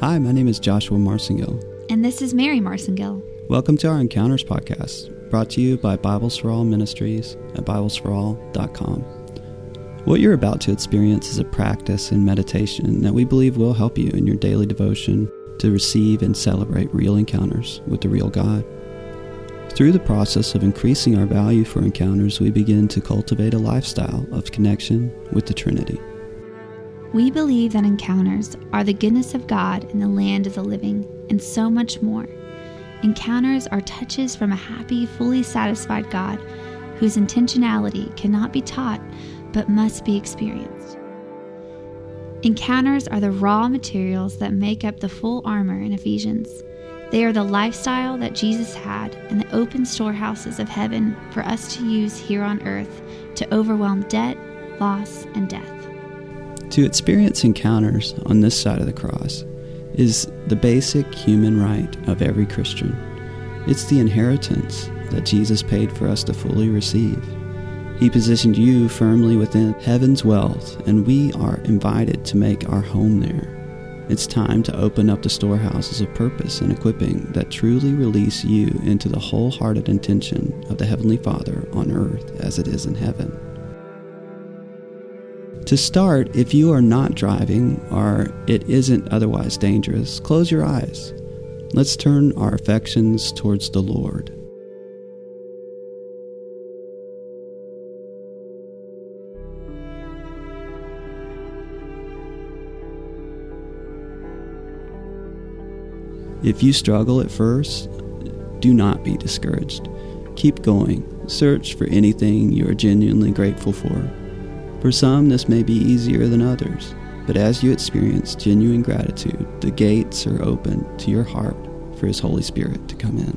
Hi, my name is Joshua Marcingill. And this is Mary Marcingill. Welcome to our Encounters podcast, brought to you by Bibles for All Ministries at BiblesForAll.com. What you're about to experience is a practice in meditation that we believe will help you in your daily devotion to receive and celebrate real encounters with the real God. Through the process of increasing our value for encounters, we begin to cultivate a lifestyle of connection with the Trinity. We believe that encounters are the goodness of God in the land of the living, and so much more. Encounters are touches from a happy, fully satisfied God whose intentionality cannot be taught but must be experienced. Encounters are the raw materials that make up the full armor in Ephesians. They are the lifestyle that Jesus had and the open storehouses of heaven for us to use here on earth to overwhelm debt, loss, and death. To experience encounters on this side of the cross is the basic human right of every Christian. It's the inheritance that Jesus paid for us to fully receive. He positioned you firmly within heaven's wealth, and we are invited to make our home there. It's time to open up the storehouses of purpose and equipping that truly release you into the wholehearted intention of the Heavenly Father on earth as it is in heaven. To start, if you are not driving or it isn't otherwise dangerous, close your eyes. Let's turn our affections towards the Lord. If you struggle at first, do not be discouraged. Keep going. Search for anything you are genuinely grateful for. For some, this may be easier than others, but as you experience genuine gratitude, the gates are open to your heart for His Holy Spirit to come in.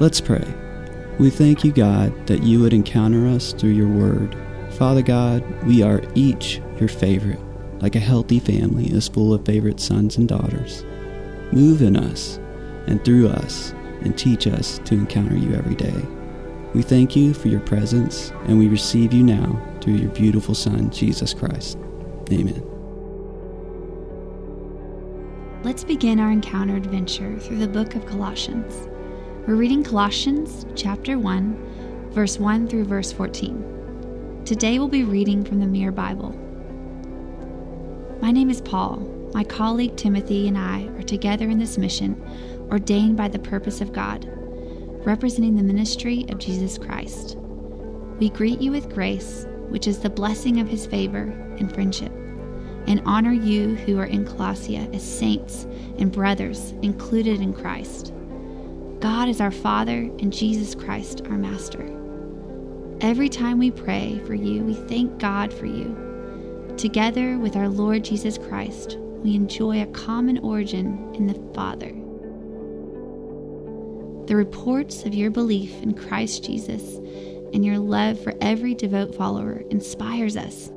Let's pray. We thank you, God, that you would encounter us through your word. Father God, we are each your favorite, like a healthy family is full of favorite sons and daughters. Move in us and through us and teach us to encounter you every day. We thank you for your presence and we receive you now through your beautiful Son, Jesus Christ. Amen. Let's begin our encounter adventure through the book of Colossians. We're reading Colossians chapter 1, verse 1 through verse 14. Today we'll be reading from the Mirror Bible. My name is Paul. My colleague Timothy and I are together in this mission ordained by the purpose of God, representing the ministry of Jesus Christ. We greet you with grace, which is the blessing of his favor and friendship, and honor you who are in Colossia as saints and brothers included in Christ. God is our Father and Jesus Christ our Master. Every time we pray for you, we thank God for you. Together with our Lord Jesus Christ, we enjoy a common origin in the Father. The reports of your belief in Christ Jesus and your love for every devout follower inspires us.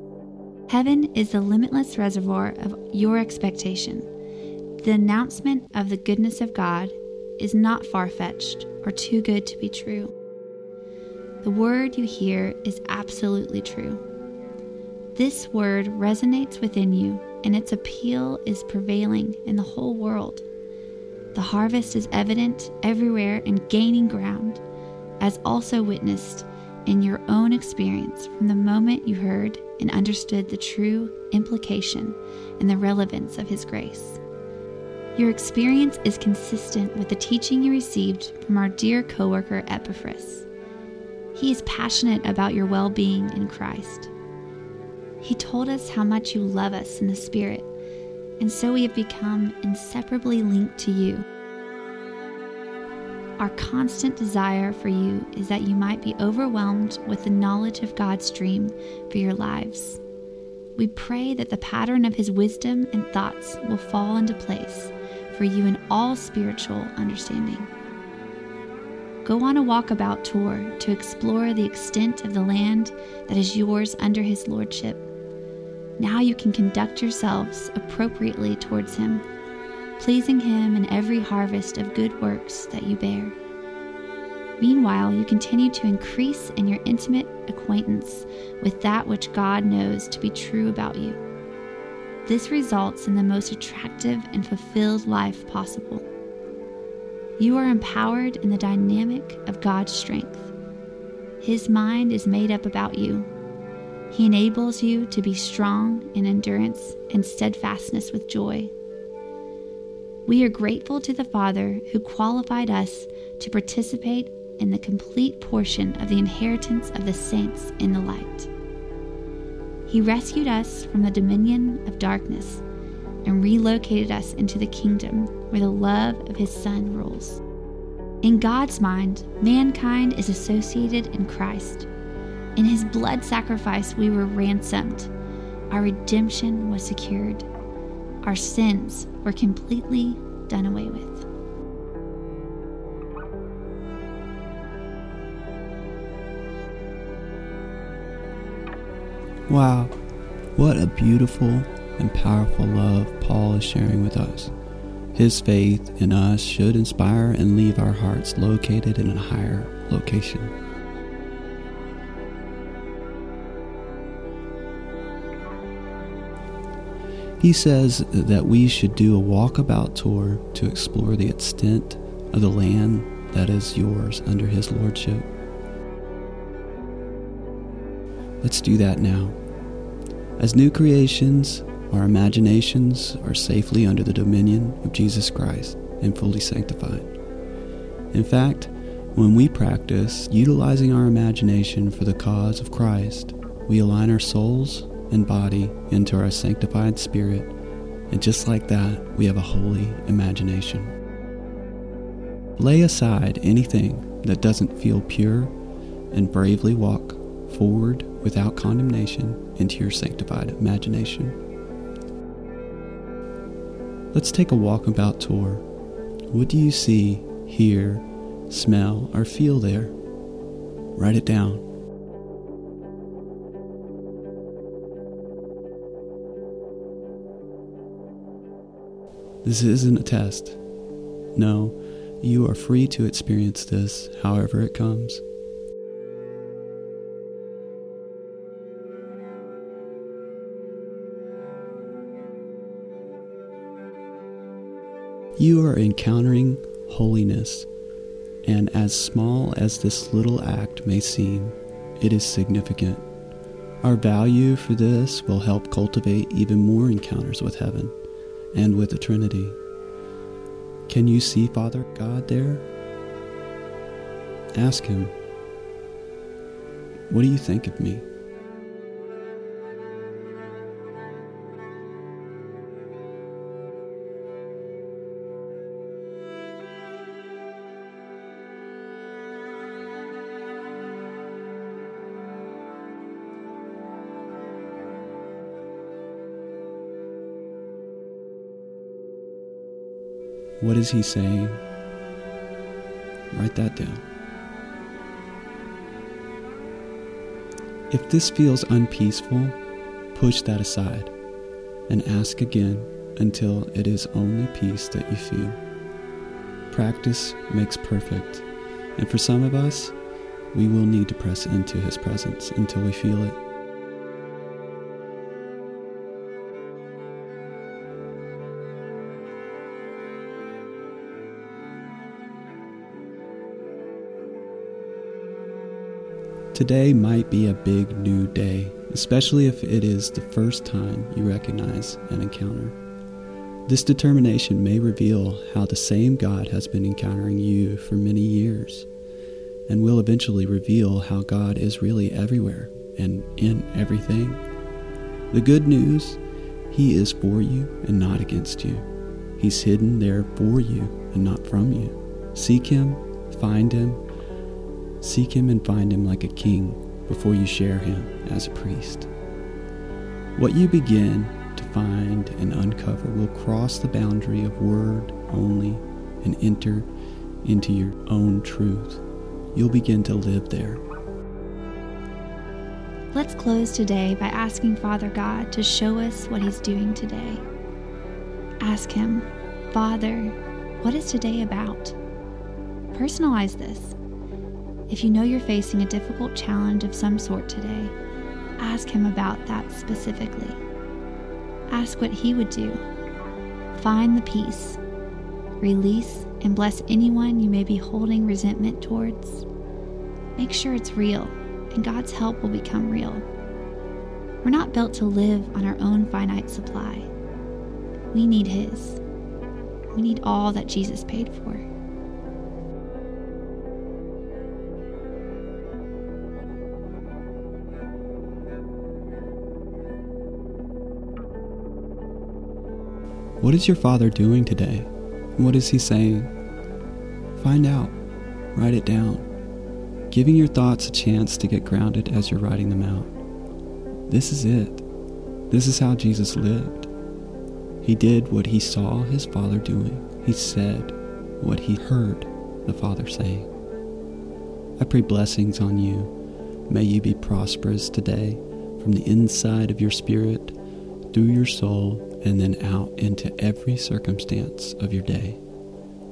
Heaven is the limitless reservoir of your expectation. The announcement of the goodness of God is not far fetched or too good to be true. The word you hear is absolutely true. This word resonates within you, and its appeal is prevailing in the whole world. The harvest is evident everywhere and gaining ground, as also witnessed in your own experience from the moment you heard and understood the true implication and the relevance of His grace. Your experience is consistent with the teaching you received from our dear coworker Epaphras. He is passionate about your well being in Christ. He told us how much you love us in the Spirit, and so we have become inseparably linked to you. Our constant desire for you is that you might be overwhelmed with the knowledge of God's dream for your lives. We pray that the pattern of His wisdom and thoughts will fall into place for you in all spiritual understanding. Go on a walkabout tour to explore the extent of the land that is yours under His Lordship. Now you can conduct yourselves appropriately towards Him, pleasing Him in every harvest of good works that you bear. Meanwhile, you continue to increase in your intimate acquaintance with that which God knows to be true about you. This results in the most attractive and fulfilled life possible. You are empowered in the dynamic of God's strength. His mind is made up about you. He enables you to be strong in endurance and steadfastness with joy. We are grateful to the Father who qualified us to participate in the complete portion of the inheritance of the saints in the light. He rescued us from the dominion of darkness and relocated us into the kingdom where the love of his Son rules. In God's mind, mankind is associated in Christ. In his blood sacrifice, we were ransomed. Our redemption was secured. Our sins were completely done away with. Wow, what a beautiful and powerful love Paul is sharing with us. His faith in us should inspire and leave our hearts located in a higher location. He says that we should do a walkabout tour to explore the extent of the land that is yours under His Lordship. Let's do that now. As new creations, our imaginations are safely under the dominion of Jesus Christ and fully sanctified. In fact, when we practice utilizing our imagination for the cause of Christ, we align our souls and body into our sanctified spirit, and just like that, we have a holy imagination. Lay aside anything that doesn't feel pure and bravely walk forward without condemnation into your sanctified imagination. Let's take a walkabout tour. What do you see, hear, smell, or feel there? Write it down. This isn't a test. No, you are free to experience this however it comes. You are encountering holiness, and as small as this little act may seem, it is significant. Our value for this will help cultivate even more encounters with heaven and with the Trinity. Can you see Father God there? Ask Him, What do you think of me? What is he saying? Write that down. If this feels unpeaceful, push that aside and ask again until it is only peace that you feel. Practice makes perfect, and for some of us, we will need to press into His presence until we feel it. Today might be a big new day, especially if it is the first time you recognize an encounter. This determination may reveal how the same God has been encountering you for many years, and will eventually reveal how God is really everywhere and in everything. The good news He is for you and not against you. He's hidden there for you and not from you. Seek Him, find Him, Seek him and find him like a king before you share him as a priest. What you begin to find and uncover will cross the boundary of word only and enter into your own truth. You'll begin to live there. Let's close today by asking Father God to show us what He's doing today. Ask Him, Father, what is today about? Personalize this. If you know you're facing a difficult challenge of some sort today, ask Him about that specifically. Ask what He would do. Find the peace. Release and bless anyone you may be holding resentment towards. Make sure it's real, and God's help will become real. We're not built to live on our own finite supply. We need His. We need all that Jesus paid for. What is your Father doing today? What is He saying? Find out. Write it down. Giving your thoughts a chance to get grounded as you're writing them out. This is it. This is how Jesus lived. He did what he saw his Father doing. He said what he heard the Father saying. I pray blessings on you. May you be prosperous today from the inside of your spirit, through your soul, and then out into every circumstance of your day.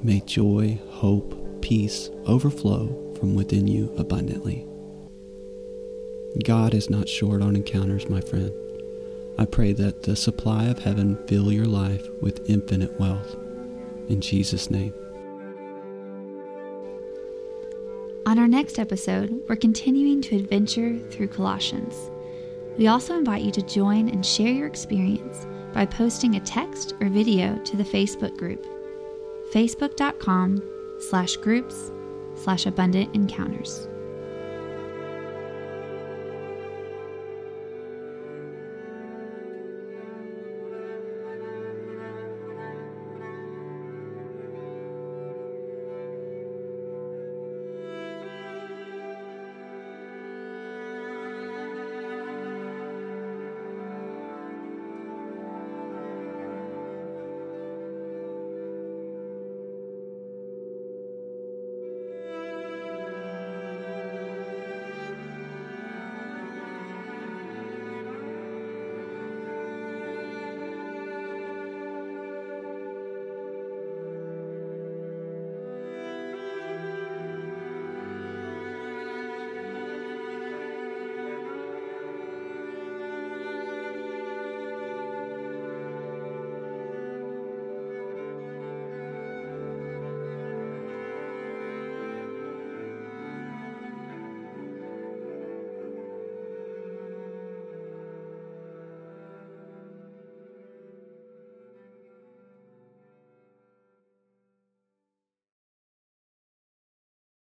May joy, hope, peace overflow from within you abundantly. God is not short on encounters, my friend. I pray that the supply of heaven fill your life with infinite wealth. In Jesus' name. On our next episode, we're continuing to adventure through Colossians. We also invite you to join and share your experience by posting a text or video to the Facebook group, facebook.com slash groups slash abundant encounters.